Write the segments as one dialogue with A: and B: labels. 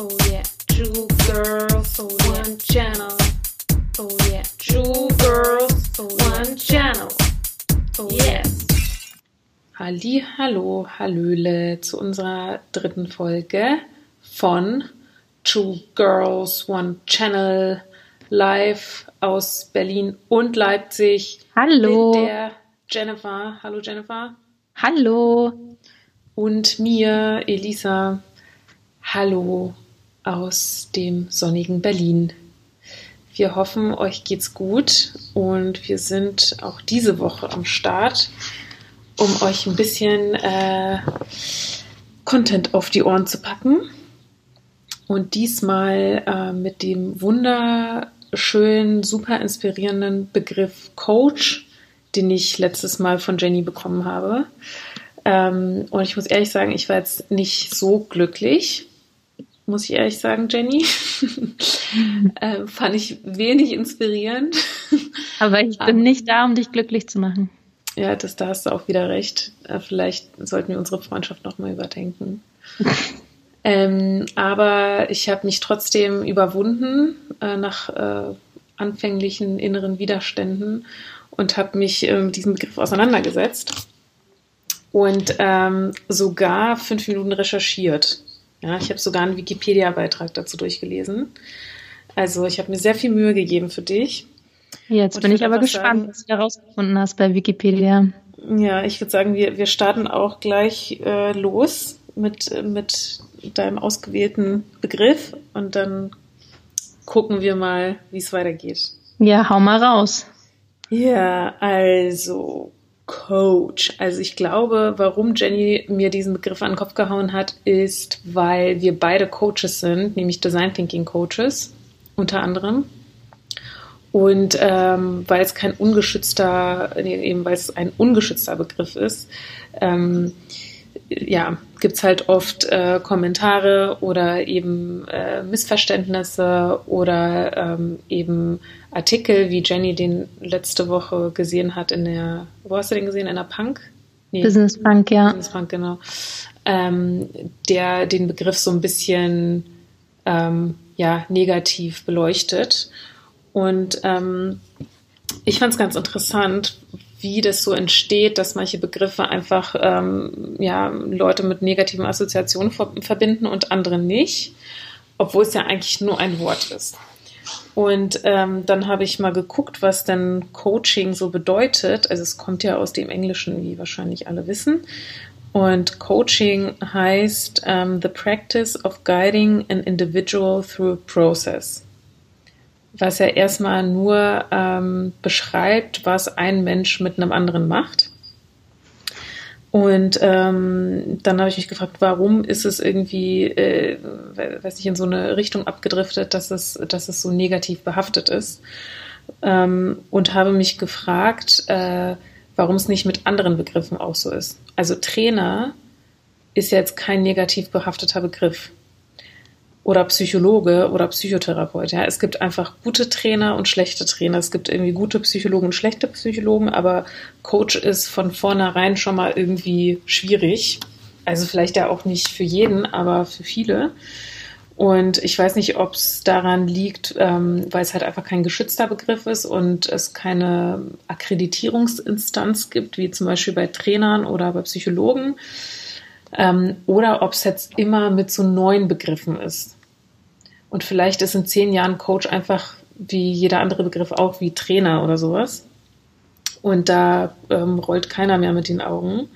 A: Oh yeah, two girls, oh yeah, one channel. Oh yeah, two girls, oh one channel. Oh yes. Halli, hallo, hallöle zu unserer dritten Folge von Two Girls, One Channel live aus Berlin und Leipzig.
B: Hallo.
A: Mit der Jennifer. Hallo Jennifer.
B: Hallo.
A: Und mir, Elisa. Hallo aus dem sonnigen Berlin. Wir hoffen, euch geht's gut und wir sind auch diese Woche am Start, um euch ein bisschen äh, Content auf die Ohren zu packen. Und diesmal äh, mit dem wunderschönen, super inspirierenden Begriff Coach, den ich letztes Mal von Jenny bekommen habe. Ähm, und ich muss ehrlich sagen, ich war jetzt nicht so glücklich muss ich ehrlich sagen, Jenny. äh, fand ich wenig inspirierend.
B: Aber ich bin Aber, nicht da, um dich glücklich zu machen.
A: Ja, das, da hast du auch wieder recht. Äh, vielleicht sollten wir unsere Freundschaft nochmal überdenken. ähm, aber ich habe mich trotzdem überwunden äh, nach äh, anfänglichen inneren Widerständen und habe mich äh, mit diesem Begriff auseinandergesetzt und ähm, sogar fünf Minuten recherchiert. Ja, ich habe sogar einen Wikipedia-Beitrag dazu durchgelesen. Also ich habe mir sehr viel Mühe gegeben für dich.
B: Jetzt Und bin ich, aber gespannt, sagen, was du herausgefunden hast bei Wikipedia.
A: Ja, ich würde sagen, wir, wir starten auch gleich äh, los mit, mit deinem ausgewählten Begriff und dann gucken wir mal, wie es weitergeht.
B: Ja, hau mal raus.
A: Ja, also Coach. Also ich glaube, warum Jenny mir diesen Begriff an den Kopf gehauen hat, ist, weil wir beide Coaches sind, nämlich Design Thinking Coaches unter anderem. Und ähm, weil es kein ungeschützter, eben weil es ein ungeschützter Begriff ist, ähm, ja, gibt's halt oft äh, Kommentare oder eben äh, Missverständnisse oder ähm, eben Artikel, wie Jenny den letzte Woche gesehen hat in der, wo hast du den gesehen? In der Punk?
B: Nee, Business Punk, ja.
A: Business Punk, genau. Ähm, der den Begriff so ein bisschen ähm, ja, negativ beleuchtet. Und ähm, ich fand es ganz interessant, wie das so entsteht, dass manche Begriffe einfach ähm, ja, Leute mit negativen Assoziationen verbinden und andere nicht, obwohl es ja eigentlich nur ein Wort ist. Und ähm, dann habe ich mal geguckt, was denn Coaching so bedeutet. Also es kommt ja aus dem Englischen, wie wahrscheinlich alle wissen. Und Coaching heißt um, ähm, the practice of guiding an individual through a process was ja erstmal nur ähm, beschreibt, was ein Mensch mit einem anderen macht. Und ähm, dann habe ich mich gefragt, warum ist es irgendwie, äh, weiß ich, in so eine Richtung abgedriftet, dass es, dass es so negativ behaftet ist. Ähm, und habe mich gefragt, äh, warum es nicht mit anderen Begriffen auch so ist. Also Trainer ist jetzt kein negativ behafteter Begriff oder Psychologe oder Psychotherapeut. Ja, es gibt einfach gute Trainer und schlechte Trainer. Es gibt irgendwie gute Psychologen und schlechte Psychologen, aber Coach ist von vornherein schon mal irgendwie schwierig. Also vielleicht ja auch nicht für jeden, aber für viele. Und ich weiß nicht, ob es daran liegt, ähm, weil es halt einfach kein geschützter Begriff ist und es keine Akkreditierungsinstanz gibt, wie zum Beispiel bei Trainern oder bei Psychologen. Ähm, oder ob es jetzt immer mit so neuen Begriffen ist. Und vielleicht ist in zehn Jahren Coach einfach wie jeder andere Begriff auch wie Trainer oder sowas. Und da ähm, rollt keiner mehr mit den Augen.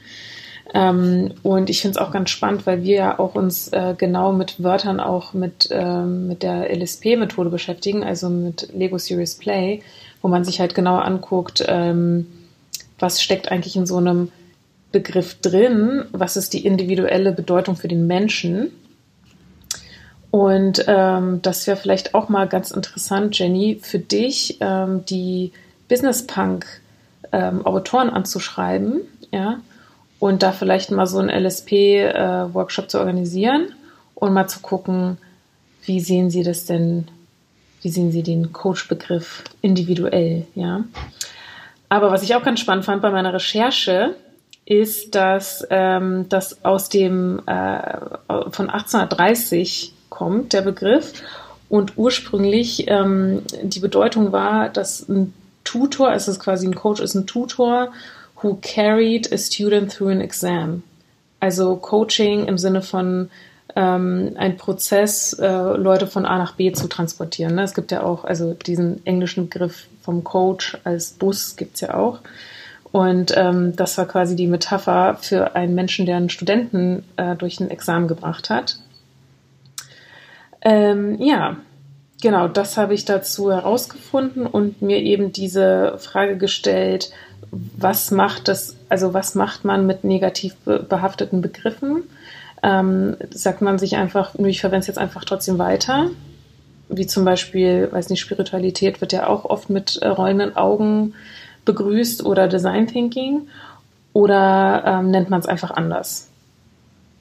A: Ähm, und ich finde es auch ganz spannend, weil wir ja auch uns äh, genau mit Wörtern auch mit, ähm, mit der LSP-Methode beschäftigen, also mit Lego Serious Play, wo man sich halt genau anguckt, ähm, was steckt eigentlich in so einem Begriff drin, was ist die individuelle Bedeutung für den Menschen und ähm, das wäre vielleicht auch mal ganz interessant, Jenny, für dich, ähm, die Business Punk ähm, Autoren anzuschreiben, ja, und da vielleicht mal so einen LSP-Workshop äh, zu organisieren und mal zu gucken, wie sehen Sie das denn, wie sehen Sie den Coach-Begriff individuell, ja. Aber was ich auch ganz spannend fand bei meiner Recherche, ist, dass ähm, das aus dem äh, von 1830 kommt, der Begriff. Und ursprünglich ähm, die Bedeutung war, dass ein Tutor, es ist quasi ein Coach, ist ein Tutor, who carried a student through an exam. Also Coaching im Sinne von ähm, ein Prozess, äh, Leute von A nach B zu transportieren. Ne? Es gibt ja auch, also diesen englischen Begriff vom Coach als Bus gibt es ja auch. Und ähm, das war quasi die Metapher für einen Menschen, der einen Studenten äh, durch ein Examen gebracht hat. Ähm, ja, genau, das habe ich dazu herausgefunden und mir eben diese Frage gestellt, was macht das, also was macht man mit negativ behafteten Begriffen? Ähm, sagt man sich einfach, ich verwende es jetzt einfach trotzdem weiter? Wie zum Beispiel, weiß nicht, Spiritualität wird ja auch oft mit äh, rollenden Augen begrüßt oder Design Thinking oder ähm, nennt man es einfach anders?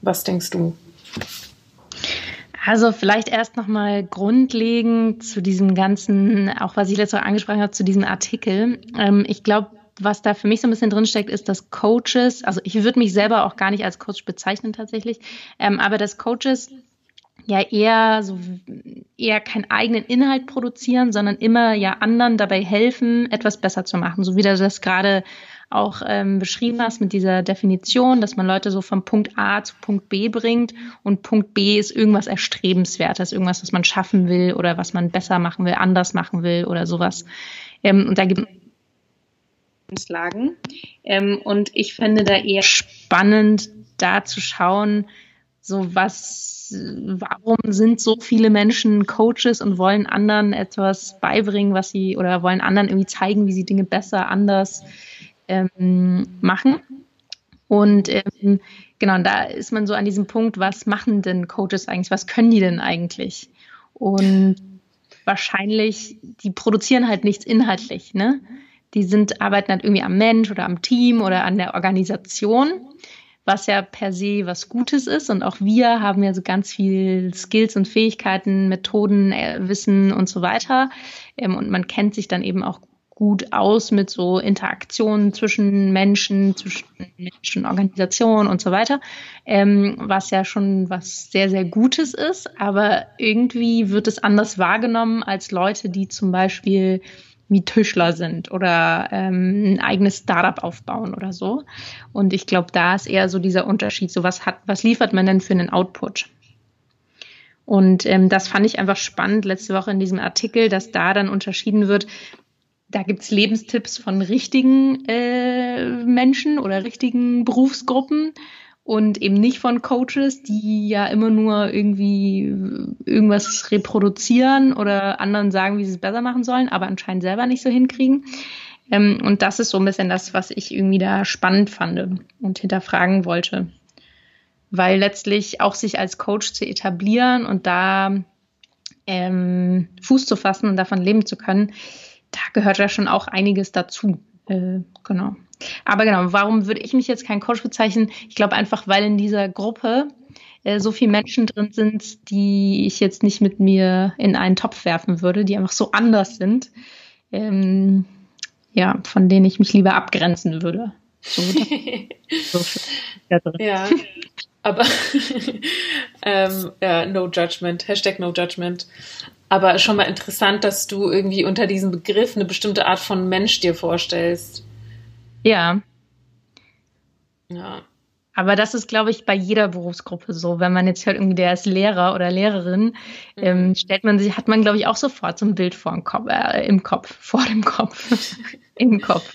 A: Was denkst du?
B: Also vielleicht erst nochmal grundlegend zu diesem ganzen, auch was ich letztes Mal angesprochen habe, zu diesem Artikel. Ähm, ich glaube, was da für mich so ein bisschen drinsteckt, ist, dass Coaches, also ich würde mich selber auch gar nicht als Coach bezeichnen tatsächlich, ähm, aber dass Coaches ja eher so eher keinen eigenen Inhalt produzieren, sondern immer ja anderen dabei helfen, etwas besser zu machen. So wie du das gerade auch ähm, beschrieben hast mit dieser Definition, dass man Leute so vom Punkt A zu Punkt B bringt und Punkt B ist irgendwas Erstrebenswertes, irgendwas, was man schaffen will oder was man besser machen will, anders machen will oder sowas. Ähm, und da gibt es Lagen. Ähm, und ich finde da eher spannend, da zu schauen, so was warum sind so viele Menschen Coaches und wollen anderen etwas beibringen, was sie oder wollen anderen irgendwie zeigen, wie sie Dinge besser, anders ähm, machen. Und ähm, genau, und da ist man so an diesem Punkt, was machen denn Coaches eigentlich, was können die denn eigentlich? Und wahrscheinlich, die produzieren halt nichts inhaltlich, ne? Die sind, arbeiten halt irgendwie am Mensch oder am Team oder an der Organisation was ja per se was Gutes ist. Und auch wir haben ja so ganz viel Skills und Fähigkeiten, Methoden, äh, Wissen und so weiter. Ähm, und man kennt sich dann eben auch gut aus mit so Interaktionen zwischen Menschen, zwischen Menschen, Organisationen und so weiter, ähm, was ja schon was sehr, sehr Gutes ist. Aber irgendwie wird es anders wahrgenommen als Leute, die zum Beispiel wie Tischler sind oder ähm, ein eigenes Startup aufbauen oder so. Und ich glaube, da ist eher so dieser Unterschied, so was hat, was liefert man denn für einen Output? Und ähm, das fand ich einfach spannend letzte Woche in diesem Artikel, dass da dann unterschieden wird, da gibt's Lebenstipps von richtigen äh, Menschen oder richtigen Berufsgruppen und eben nicht von Coaches, die ja immer nur irgendwie irgendwas reproduzieren oder anderen sagen, wie sie es besser machen sollen, aber anscheinend selber nicht so hinkriegen. Ähm, und das ist so ein bisschen das, was ich irgendwie da spannend fand und hinterfragen wollte. Weil letztlich auch sich als Coach zu etablieren und da ähm, Fuß zu fassen und davon leben zu können, da gehört ja schon auch einiges dazu. Äh, genau. Aber genau, warum würde ich mich jetzt kein Coach bezeichnen? Ich glaube einfach, weil in dieser Gruppe äh, so viele Menschen drin sind, die ich jetzt nicht mit mir in einen Topf werfen würde, die einfach so anders sind, ähm, ja, von denen ich mich lieber abgrenzen würde. So,
A: so ja, aber ähm, ja, no judgment, Hashtag no judgment. Aber schon mal interessant, dass du irgendwie unter diesem Begriff eine bestimmte Art von Mensch dir vorstellst.
B: Ja. Ja. Aber das ist, glaube ich, bei jeder Berufsgruppe so. Wenn man jetzt hört, irgendwie der ist Lehrer oder Lehrerin, mhm. ähm, stellt man sich, hat man, glaube ich, auch sofort so ein Bild vor dem Kopf, äh, im Kopf, vor dem Kopf, im Kopf.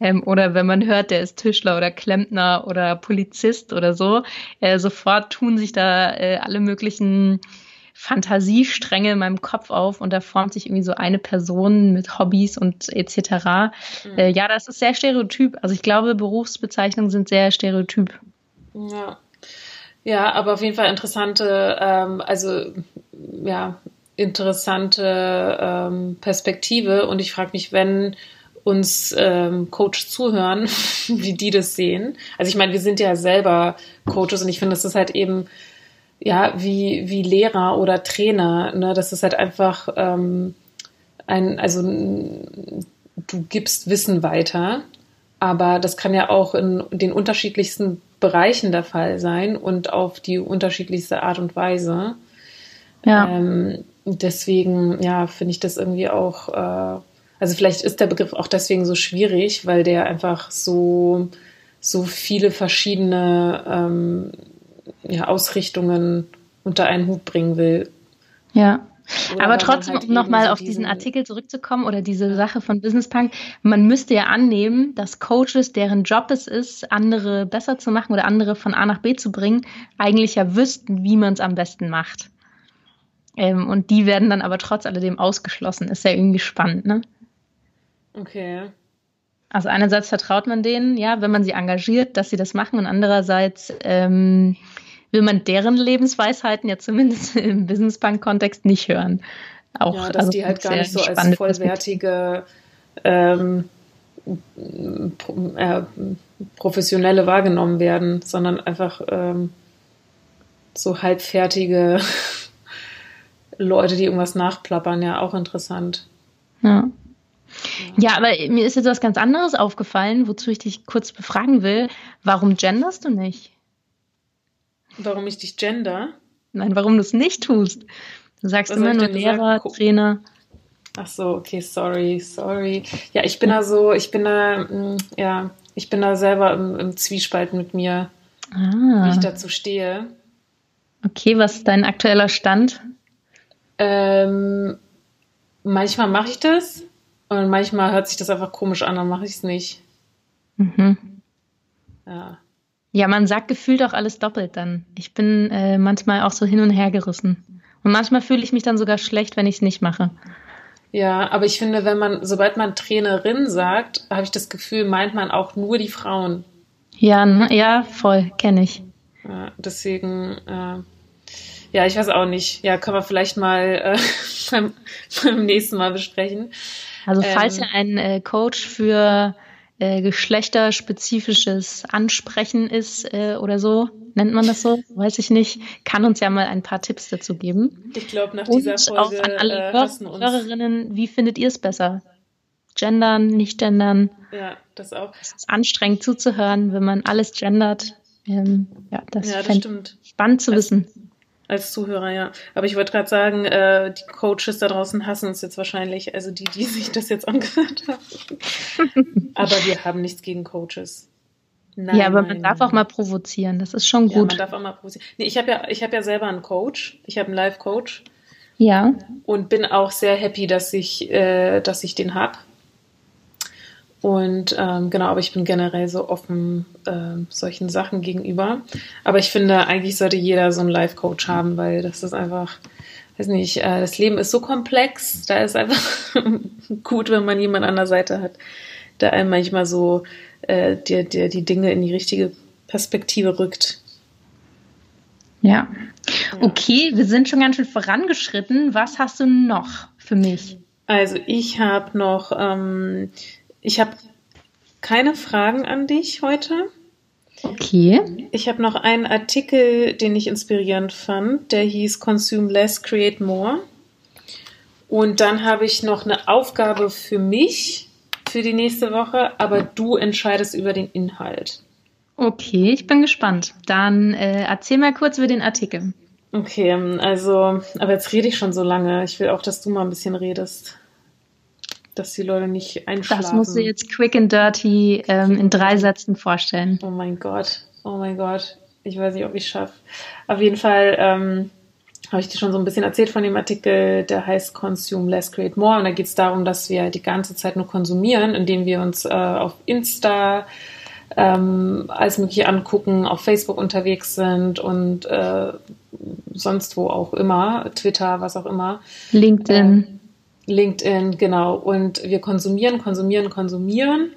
B: Ähm, oder wenn man hört, der ist Tischler oder Klempner oder Polizist oder so, äh, sofort tun sich da äh, alle möglichen Fantasiestränge in meinem Kopf auf und da formt sich irgendwie so eine Person mit Hobbys und etc. Mhm. Äh, ja, das ist sehr stereotyp. Also ich glaube, Berufsbezeichnungen sind sehr stereotyp.
A: Ja. Ja, aber auf jeden Fall interessante, ähm, also ja, interessante ähm, Perspektive. Und ich frage mich, wenn uns ähm, Coach zuhören, wie die das sehen. Also ich meine, wir sind ja selber Coaches und ich finde, das ist halt eben ja, wie, wie Lehrer oder Trainer. Ne? Das ist halt einfach ähm, ein, also du gibst Wissen weiter, aber das kann ja auch in den unterschiedlichsten Bereichen der Fall sein und auf die unterschiedlichste Art und Weise. Ja. Ähm, deswegen, ja, finde ich das irgendwie auch, äh, also vielleicht ist der Begriff auch deswegen so schwierig, weil der einfach so, so viele verschiedene ähm, ja, Ausrichtungen unter einen Hut bringen will.
B: Ja. Oder Aber trotzdem, halt um nochmal so auf diesen Artikel zurückzukommen oder diese Sache von Business Punk, man müsste ja annehmen, dass Coaches, deren Job es ist, andere besser zu machen oder andere von A nach B zu bringen, eigentlich ja wüssten, wie man es am besten macht. Ähm, und die werden dann aber trotz alledem ausgeschlossen. Ist ja irgendwie spannend, ne?
A: Okay.
B: Also einerseits vertraut man denen, ja, wenn man sie engagiert, dass sie das machen, und andererseits ähm, will man deren Lebensweisheiten ja zumindest im Businessbank-Kontext nicht hören.
A: Auch, ja, dass also die halt gar nicht so als vollwertige ähm, äh, Professionelle wahrgenommen werden, sondern einfach ähm, so halbfertige Leute, die irgendwas nachplappern, ja auch interessant.
B: Ja. Ja, aber mir ist jetzt was ganz anderes aufgefallen, wozu ich dich kurz befragen will. Warum genderst du nicht?
A: Warum ich dich gender?
B: Nein, warum du es nicht tust. Du sagst Was immer nur Lehrer, gesagt? Trainer.
A: Ach so, okay, sorry, sorry. Ja, ich bin da so, ich bin da, mm, ja, ich bin da selber im, im Zwiespalt mit mir, ah. wie ich dazu stehe.
B: Okay, was ist dein aktueller Stand?
A: Ähm, manchmal mache ich das und manchmal hört sich das einfach komisch an, dann mache ich es nicht.
B: Mhm.
A: Ja.
B: Ja, man sagt gefühlt auch alles doppelt dann. Ich bin äh, manchmal auch so hin und her gerissen. Und manchmal fühle ich mich dann sogar schlecht, wenn ich es nicht mache.
A: Ja, aber ich finde, wenn man, sobald man Trainerin sagt, habe ich das Gefühl, meint man auch nur die Frauen.
B: Ja, ja, voll, kenne ich.
A: Ja, deswegen, äh, ja, ich weiß auch nicht. Ja, können wir vielleicht mal äh, beim, beim nächsten Mal besprechen.
B: Also falls ähm, ihr einen äh, Coach für äh, geschlechterspezifisches Ansprechen ist äh, oder so, nennt man das so, weiß ich nicht, kann uns ja mal ein paar Tipps dazu geben.
A: Ich glaube, nach dieser Und Folge
B: auch an alle äh, Hörer, Hörerinnen, wie findet ihr es besser? Gendern, nicht gendern?
A: Ja, das auch.
B: Es ist anstrengend zuzuhören, wenn man alles gendert. Ähm, ja, das,
A: ja, das stimmt.
B: spannend zu also, wissen.
A: Als Zuhörer, ja. Aber ich wollte gerade sagen, äh, die Coaches da draußen hassen uns jetzt wahrscheinlich, also die, die sich das jetzt angehört haben. aber wir haben nichts gegen Coaches.
B: Nein, ja, aber nein, man darf nein. auch mal provozieren. Das ist schon gut. Ja, man
A: darf auch mal provozieren. Nee, ich habe ja, ich habe ja selber einen Coach. Ich habe einen Live-Coach.
B: Ja.
A: Und bin auch sehr happy, dass ich, äh, dass ich den habe. Und ähm, genau, aber ich bin generell so offen äh, solchen Sachen gegenüber. Aber ich finde, eigentlich sollte jeder so einen Life-Coach haben, weil das ist einfach, weiß nicht, äh, das Leben ist so komplex, da ist einfach gut, wenn man jemanden an der Seite hat, der einem manchmal so äh, der, der die Dinge in die richtige Perspektive rückt.
B: Ja. ja. Okay, wir sind schon ganz schön vorangeschritten. Was hast du noch für mich?
A: Also ich habe noch ähm, ich habe keine Fragen an dich heute.
B: Okay.
A: Ich habe noch einen Artikel, den ich inspirierend fand, der hieß Consume Less, Create More. Und dann habe ich noch eine Aufgabe für mich für die nächste Woche, aber du entscheidest über den Inhalt.
B: Okay, ich bin gespannt. Dann äh, erzähl mal kurz über den Artikel.
A: Okay, also, aber jetzt rede ich schon so lange. Ich will auch, dass du mal ein bisschen redest dass die Leute nicht einschlafen.
B: Das musst du jetzt quick and dirty ähm, in drei Sätzen vorstellen.
A: Oh mein Gott, oh mein Gott. Ich weiß nicht, ob ich es schaffe. Auf jeden Fall ähm, habe ich dir schon so ein bisschen erzählt von dem Artikel, der heißt Consume Less, Create More. Und da geht es darum, dass wir die ganze Zeit nur konsumieren, indem wir uns äh, auf Insta ähm, alles Mögliche angucken, auf Facebook unterwegs sind und äh, sonst wo auch immer, Twitter, was auch immer.
B: LinkedIn.
A: Äh, LinkedIn, genau. Und wir konsumieren, konsumieren, konsumieren,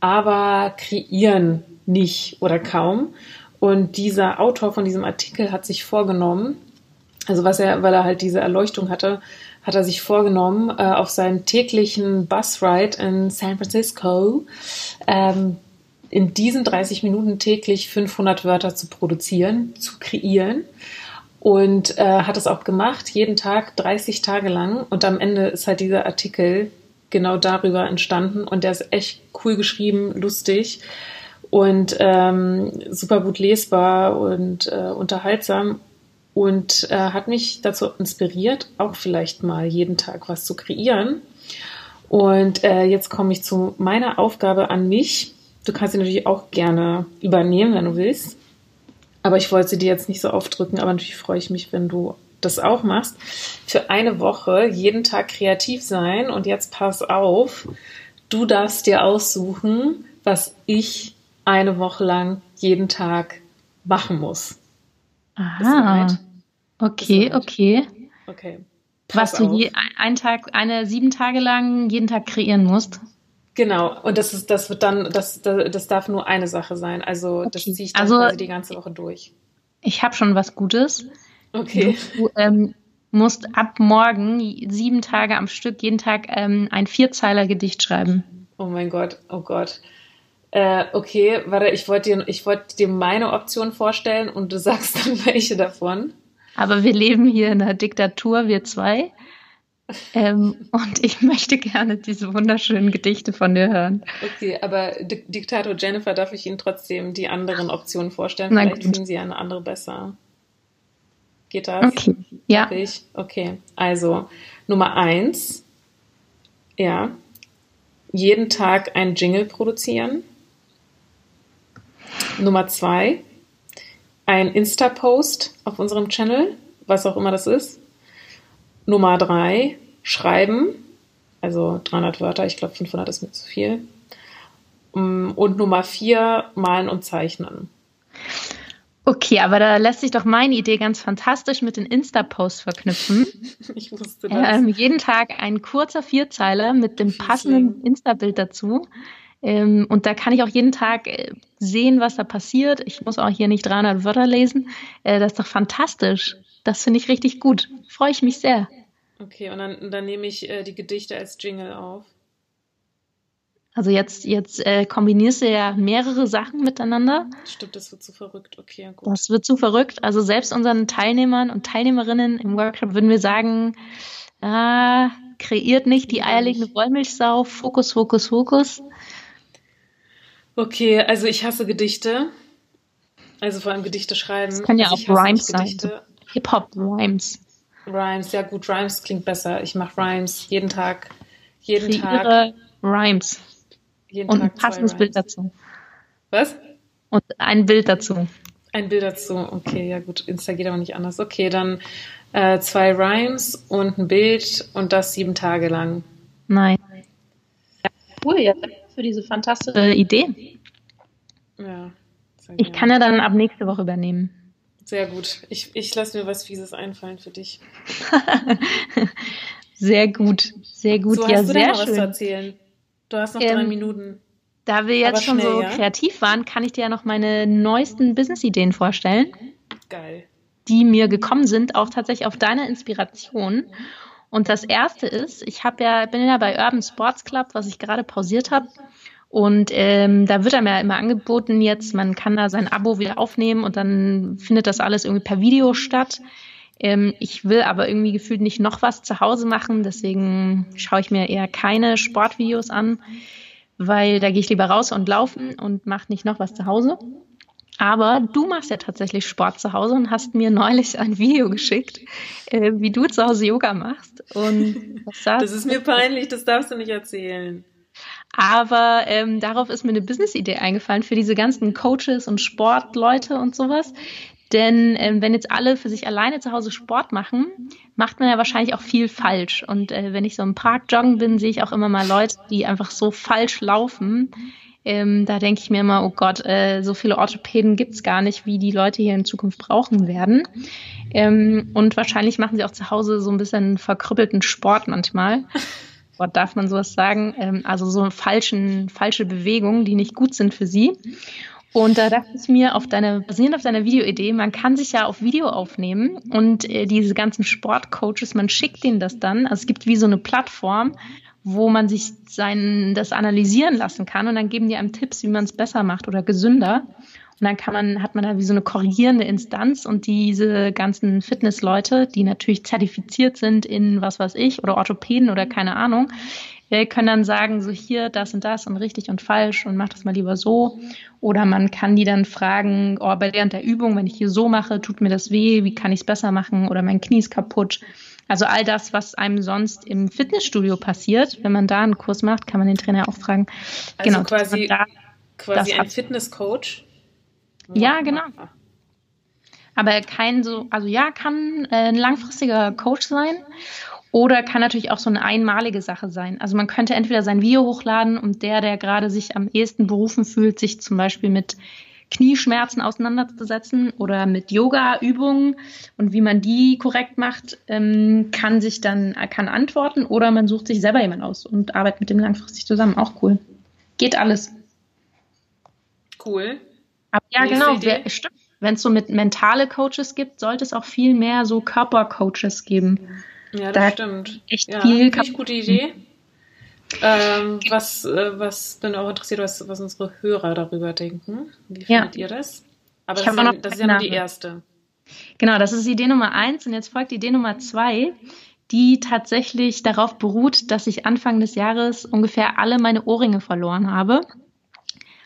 A: aber kreieren nicht oder kaum. Und dieser Autor von diesem Artikel hat sich vorgenommen, also was er, weil er halt diese Erleuchtung hatte, hat er sich vorgenommen, äh, auf seinem täglichen Busride in San Francisco ähm, in diesen 30 Minuten täglich 500 Wörter zu produzieren, zu kreieren und äh, hat es auch gemacht, jeden Tag 30 Tage lang. Und am Ende ist halt dieser Artikel genau darüber entstanden und der ist echt cool geschrieben, lustig und ähm, super gut lesbar und äh, unterhaltsam. und äh, hat mich dazu inspiriert, auch vielleicht mal jeden Tag was zu kreieren. Und äh, jetzt komme ich zu meiner Aufgabe an mich. Du kannst sie natürlich auch gerne übernehmen, wenn du willst. Aber ich wollte sie dir jetzt nicht so aufdrücken, aber natürlich freue ich mich, wenn du das auch machst. Für eine Woche jeden Tag kreativ sein. Und jetzt pass auf, du darfst dir aussuchen, was ich eine Woche lang jeden Tag machen muss.
B: Aha. Okay, okay.
A: Okay.
B: Was du je, einen Tag, eine sieben Tage lang jeden Tag kreieren musst.
A: Genau, und das ist, das wird dann, das, das, das darf nur eine Sache sein. Also okay. das ziehe ich dann
B: also,
A: quasi die ganze Woche durch.
B: Ich habe schon was Gutes.
A: Okay.
B: Du ähm, musst ab morgen sieben Tage am Stück jeden Tag ähm, ein Vierzeiler-Gedicht schreiben.
A: Oh mein Gott, oh Gott. Äh, okay, warte, ich wollte dir, ich wollte dir meine Option vorstellen und du sagst dann welche davon.
B: Aber wir leben hier in einer Diktatur, wir zwei. Ähm, und ich möchte gerne diese wunderschönen Gedichte von dir hören.
A: Okay, aber D Diktator Jennifer darf ich Ihnen trotzdem die anderen Optionen vorstellen. Na Vielleicht gut. finden Sie eine andere besser. Geht das?
B: Okay. Ja.
A: Ich? Okay. Also Nummer eins. Ja. Jeden Tag ein Jingle produzieren. Nummer zwei ein Insta-Post auf unserem Channel, was auch immer das ist. Nummer drei, schreiben, also 300 Wörter, ich glaube 500 ist mir zu viel. Mm, und Nummer vier, malen und zeichnen.
B: Okay, aber da lässt sich doch meine Idee ganz fantastisch mit den Insta-Posts verknüpfen.
A: ich wusste das.
B: Ähm, jeden Tag ein kurzer Vierzeiler mit dem passenden Insta-Bild dazu. Ähm, und da kann ich auch jeden Tag äh, sehen, was da passiert. Ich muss auch hier nicht 300 Wörter lesen. Äh, das ist doch fantastisch. Das finde ich richtig gut. Freue ich mich sehr.
A: Okay, und dann, dann nehme ich äh, die Gedichte als Jingle auf.
B: Also jetzt, jetzt äh, kombinierst du ja mehrere Sachen miteinander.
A: Stimmt, das wird zu verrückt. Okay,
B: gut. Das wird zu verrückt. Also selbst unseren Teilnehmern und Teilnehmerinnen im Workshop würden wir sagen, ah, kreiert nicht die eierlegende Wollmilchsau. Fokus, Fokus, Fokus.
A: Okay, also ich hasse Gedichte. Also vor allem Gedichte schreiben.
B: Das kann ja
A: also
B: auch Rhymes sein. Hip-Hop-Rhymes.
A: Rhymes, ja gut, Rhymes klingt besser. Ich mache Rhymes jeden Tag. Jeden
B: Kreiere
A: Tag.
B: Rhymes.
A: Jeden
B: Und
A: Tag
B: ein passendes Bild dazu.
A: Was?
B: Und ein Bild dazu.
A: Ein Bild dazu, okay, ja gut. Insta geht aber nicht anders. Okay, dann äh, zwei Rhymes und ein Bild und das sieben Tage lang.
B: Nein. Ja, cool, ja für diese fantastische äh, Idee.
A: Ja.
B: Ich kann ja dann ab nächste Woche übernehmen.
A: Sehr gut. Ich, ich lasse mir was Fieses einfallen für dich.
B: sehr gut, sehr gut.
A: So,
B: ja,
A: hast du
B: sehr
A: noch
B: schön.
A: was zu erzählen? Du hast noch ähm, drei Minuten.
B: Da wir jetzt
A: Aber
B: schon
A: schnell,
B: so
A: ja?
B: kreativ waren, kann ich dir ja noch meine neuesten Business-Ideen vorstellen.
A: Geil.
B: Die mir gekommen sind, auch tatsächlich auf deine Inspiration. Und das erste ist, ich habe ja, bin ja bei Urban Sports Club, was ich gerade pausiert habe. Und ähm, da wird einem ja immer angeboten jetzt, man kann da sein Abo wieder aufnehmen und dann findet das alles irgendwie per Video statt. Ähm, ich will aber irgendwie gefühlt nicht noch was zu Hause machen, deswegen schaue ich mir eher keine Sportvideos an, weil da gehe ich lieber raus und laufen und mache nicht noch was zu Hause. Aber du machst ja tatsächlich Sport zu Hause und hast mir neulich ein Video geschickt, äh, wie du zu Hause Yoga machst. Und
A: das ist mir peinlich, das darfst du nicht erzählen.
B: Aber ähm, darauf ist mir eine Business-Idee eingefallen für diese ganzen Coaches und Sportleute und sowas. Denn ähm, wenn jetzt alle für sich alleine zu Hause Sport machen, macht man ja wahrscheinlich auch viel falsch. Und äh, wenn ich so im Park joggen bin, sehe ich auch immer mal Leute, die einfach so falsch laufen. Ähm, da denke ich mir immer, oh Gott, äh, so viele Orthopäden gibt's gar nicht, wie die Leute hier in Zukunft brauchen werden. Ähm, und wahrscheinlich machen sie auch zu Hause so ein bisschen verkrüppelten Sport manchmal. Gott, darf man sowas sagen? Ähm, also so falschen, falsche Bewegungen, die nicht gut sind für sie. Und da dachte ich mir, auf deine, basierend auf deiner Videoidee, man kann sich ja auf Video aufnehmen und äh, diese ganzen Sportcoaches, man schickt denen das dann. Also es gibt wie so eine Plattform, wo man sich sein, das analysieren lassen kann und dann geben die einem Tipps, wie man es besser macht oder gesünder. Und dann kann man, hat man da wie so eine korrigierende Instanz und diese ganzen Fitnessleute, die natürlich zertifiziert sind in was weiß ich oder Orthopäden oder keine Ahnung, Wir können dann sagen, so hier, das und das und richtig und falsch und mach das mal lieber so. Oder man kann die dann fragen, oh, bei der und der Übung, wenn ich hier so mache, tut mir das weh, wie kann ich es besser machen? Oder mein Knie ist kaputt. Also all das, was einem sonst im Fitnessstudio passiert, wenn man da einen Kurs macht, kann man den Trainer auch fragen.
A: Also genau, quasi, da, quasi ein Fitnesscoach.
B: Ja, genau. Aber kein so, also ja, kann äh, ein langfristiger Coach sein oder kann natürlich auch so eine einmalige Sache sein. Also man könnte entweder sein Video hochladen und der, der gerade sich am ehesten berufen fühlt, sich zum Beispiel mit Knieschmerzen auseinanderzusetzen oder mit Yoga-Übungen und wie man die korrekt macht, ähm, kann sich dann kann antworten oder man sucht sich selber jemand aus und arbeitet mit dem langfristig zusammen. Auch cool. Geht alles.
A: Cool.
B: Aber ja, genau. Wer, stimmt. Wenn es so mit mentale Coaches gibt, sollte es auch viel mehr so Körpercoaches geben.
A: Ja, das da stimmt.
B: Echt ja, viel.
A: Echt gute Idee. Ähm, was, äh, was bin auch interessiert, was, was unsere Hörer darüber denken. Wie findet ja. ihr das? Aber
B: ich
A: das,
B: ist ja,
A: das ist ja nur die erste.
B: Genau, das ist Idee Nummer eins und jetzt folgt Idee Nummer zwei, die tatsächlich darauf beruht, dass ich Anfang des Jahres ungefähr alle meine Ohrringe verloren habe.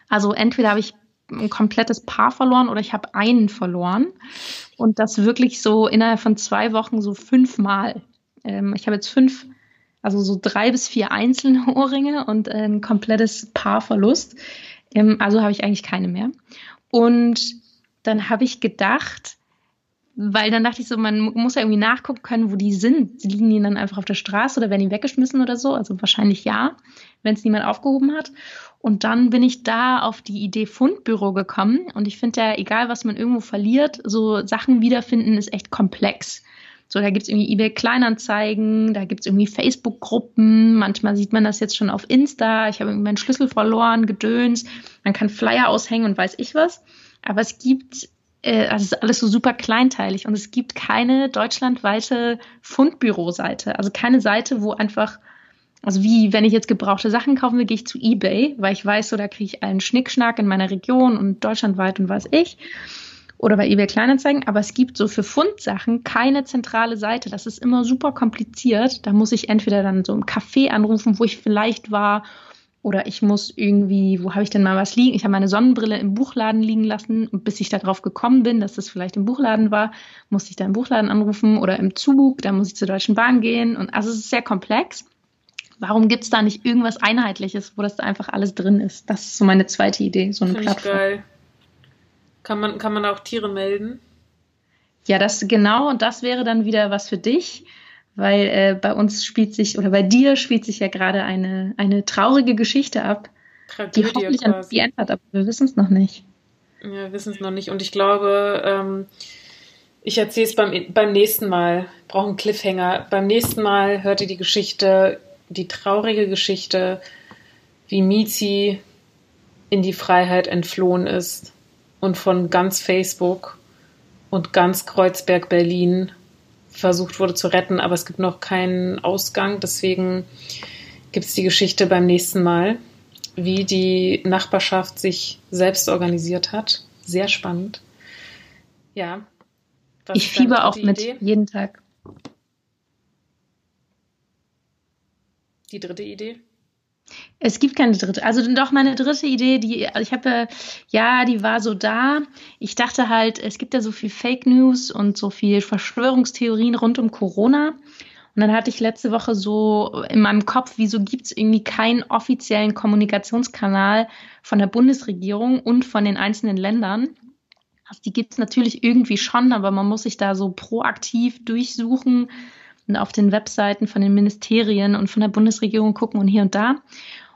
B: Also entweder habe ich ein komplettes Paar verloren oder ich habe einen verloren und das wirklich so innerhalb von zwei Wochen so fünfmal. Ähm, ich habe jetzt fünf also so drei bis vier einzelne Ohrringe und ein komplettes Paarverlust. Ähm, also habe ich eigentlich keine mehr. Und dann habe ich gedacht, weil dann dachte ich so, man muss ja irgendwie nachgucken können, wo die sind. Liegen die dann einfach auf der Straße oder werden die weggeschmissen oder so? Also wahrscheinlich ja, wenn es niemand aufgehoben hat. Und dann bin ich da auf die Idee Fundbüro gekommen. Und ich finde ja, egal was man irgendwo verliert, so Sachen wiederfinden ist echt komplex. So, da gibt's irgendwie eBay Kleinanzeigen, da gibt's irgendwie Facebook-Gruppen, manchmal sieht man das jetzt schon auf Insta, ich habe irgendwie meinen Schlüssel verloren, gedöns, man kann Flyer aushängen und weiß ich was. Aber es gibt, äh, also es ist alles so super kleinteilig und es gibt keine deutschlandweite Fundbüro-Seite. Also keine Seite, wo einfach also wie, wenn ich jetzt gebrauchte Sachen kaufen will, gehe ich zu eBay, weil ich weiß, so da kriege ich allen Schnickschnack in meiner Region und deutschlandweit und weiß ich oder bei eBay Kleinanzeigen, aber es gibt so für Fundsachen keine zentrale Seite. Das ist immer super kompliziert. Da muss ich entweder dann so im Café anrufen, wo ich vielleicht war, oder ich muss irgendwie, wo habe ich denn mal was liegen? Ich habe meine Sonnenbrille im Buchladen liegen lassen und bis ich darauf gekommen bin, dass das vielleicht im Buchladen war, musste ich da im Buchladen anrufen oder im Zug, da muss ich zur Deutschen Bahn gehen. Und also es ist sehr komplex. Warum gibt es da nicht irgendwas Einheitliches, wo das da einfach alles drin ist? Das ist so meine zweite Idee, so eine
A: Find
B: Plattform.
A: Ich geil. Kann man, kann man auch Tiere melden?
B: Ja, das genau, und das wäre dann wieder was für dich, weil äh, bei uns spielt sich, oder bei dir spielt sich ja gerade eine, eine traurige Geschichte ab, Tragödie die hoffentlich quasi. Happy End hat, aber wir wissen es noch nicht.
A: Ja, wir wissen es noch nicht. Und ich glaube, ähm, ich erzähle es beim, beim nächsten Mal. Brauche einen Cliffhanger. Beim nächsten Mal hört ihr die Geschichte, die traurige Geschichte, wie Mizi in die Freiheit entflohen ist und von ganz Facebook und ganz Kreuzberg Berlin versucht wurde zu retten, aber es gibt noch keinen Ausgang. Deswegen gibt es die Geschichte beim nächsten Mal, wie die Nachbarschaft sich selbst organisiert hat. Sehr spannend. Ja.
B: Ich fieber auch mit Idee? jeden Tag.
A: Die dritte Idee?
B: Es gibt keine dritte. Also doch meine dritte Idee, die also ich habe ja, die war so da. Ich dachte halt, es gibt ja so viel Fake News und so viel Verschwörungstheorien rund um Corona. Und dann hatte ich letzte Woche so in meinem Kopf, wieso gibt es irgendwie keinen offiziellen Kommunikationskanal von der Bundesregierung und von den einzelnen Ländern? Also die gibt es natürlich irgendwie schon, aber man muss sich da so proaktiv durchsuchen und auf den Webseiten von den Ministerien und von der Bundesregierung gucken und hier und da.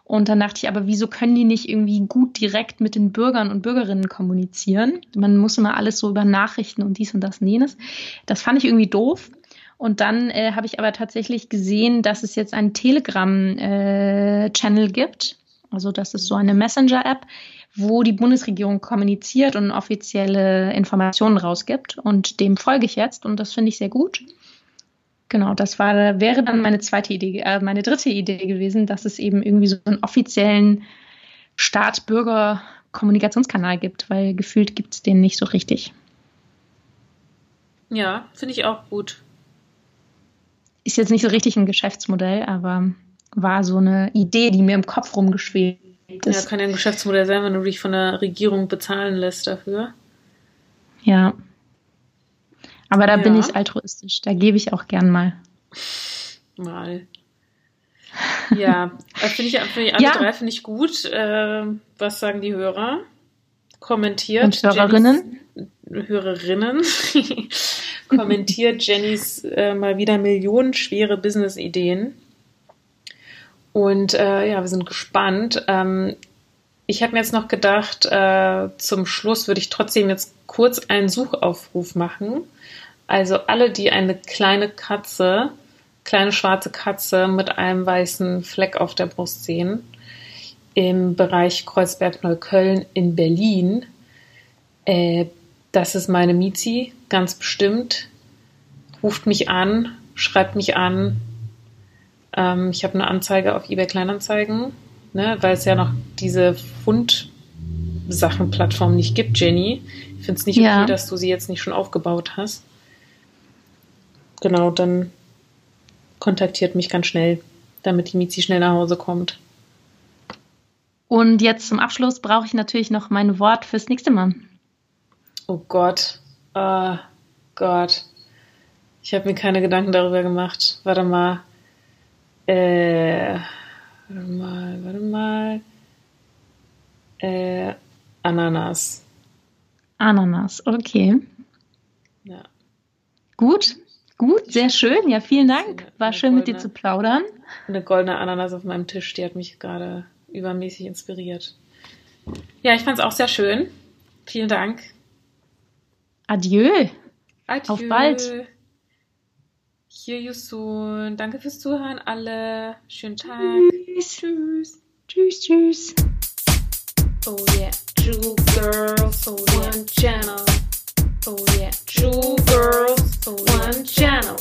B: Und dann dachte ich, aber wieso können die nicht irgendwie gut direkt mit den Bürgern und Bürgerinnen kommunizieren? Man muss immer alles so über Nachrichten und dies und das und jenes. Das fand ich irgendwie doof. Und dann äh, habe ich aber tatsächlich gesehen, dass es jetzt einen Telegram-Channel äh, gibt. Also das ist so eine Messenger-App, wo die Bundesregierung kommuniziert und offizielle Informationen rausgibt. Und dem folge ich jetzt und das finde ich sehr gut. Genau, das war, wäre dann meine zweite Idee, äh, meine dritte Idee gewesen, dass es eben irgendwie so einen offiziellen Staat-Bürger-Kommunikationskanal gibt, weil gefühlt gibt es den nicht so richtig.
A: Ja, finde ich auch gut.
B: Ist jetzt nicht so richtig ein Geschäftsmodell, aber war so eine Idee, die mir im Kopf rumgeschwebt
A: ist. Ja, kann ja ein Geschäftsmodell sein, wenn du dich von der Regierung bezahlen lässt dafür.
B: Ja. Aber da ja. bin ich altruistisch. Da gebe ich auch gern mal.
A: Mal. Ja, finde ich, find ich alle ja. drei finde ich gut. Äh, was sagen die Hörer? Kommentiert.
B: Und Hörerinnen?
A: Jennys, Hörerinnen. kommentiert Jennys äh, mal wieder millionenschwere Business-Ideen. Und äh, ja, wir sind gespannt. Ähm, ich habe mir jetzt noch gedacht, äh, zum Schluss würde ich trotzdem jetzt kurz einen Suchaufruf machen. Also alle, die eine kleine Katze, kleine schwarze Katze mit einem weißen Fleck auf der Brust sehen, im Bereich Kreuzberg-Neukölln in Berlin, äh, das ist meine Mizi, ganz bestimmt. Ruft mich an, schreibt mich an. Ähm, ich habe eine Anzeige auf eBay Kleinanzeigen ne, weil es ja noch diese Fund-Sachen-Plattform nicht gibt, Jenny. Ich finde es nicht ja. okay, dass du sie jetzt nicht schon aufgebaut hast. Genau, dann kontaktiert mich ganz schnell, damit die Mizi schnell nach Hause kommt.
B: Und jetzt zum Abschluss brauche ich natürlich noch mein Wort fürs nächste Mal.
A: Oh Gott. Oh Gott. Ich habe mir keine Gedanken darüber gemacht. Warte mal. Äh. Warte mal, warte mal. Äh, Ananas.
B: Ananas, okay.
A: Ja.
B: Gut, gut, sehr schön. Ja, vielen Dank. War schön goldene, mit dir zu plaudern.
A: Eine goldene Ananas auf meinem Tisch, die hat mich gerade übermäßig inspiriert. Ja, ich fand es auch sehr schön. Vielen Dank.
B: Adieu.
A: Adieu.
B: Auf bald.
A: Hear you soon. Danke fürs Zuhören, alle. Schönen Tag.
B: Tschüss. Tschüss, tschüss.
A: Oh yeah, two girls, oh one channel. Oh yeah, two girls, oh one channel.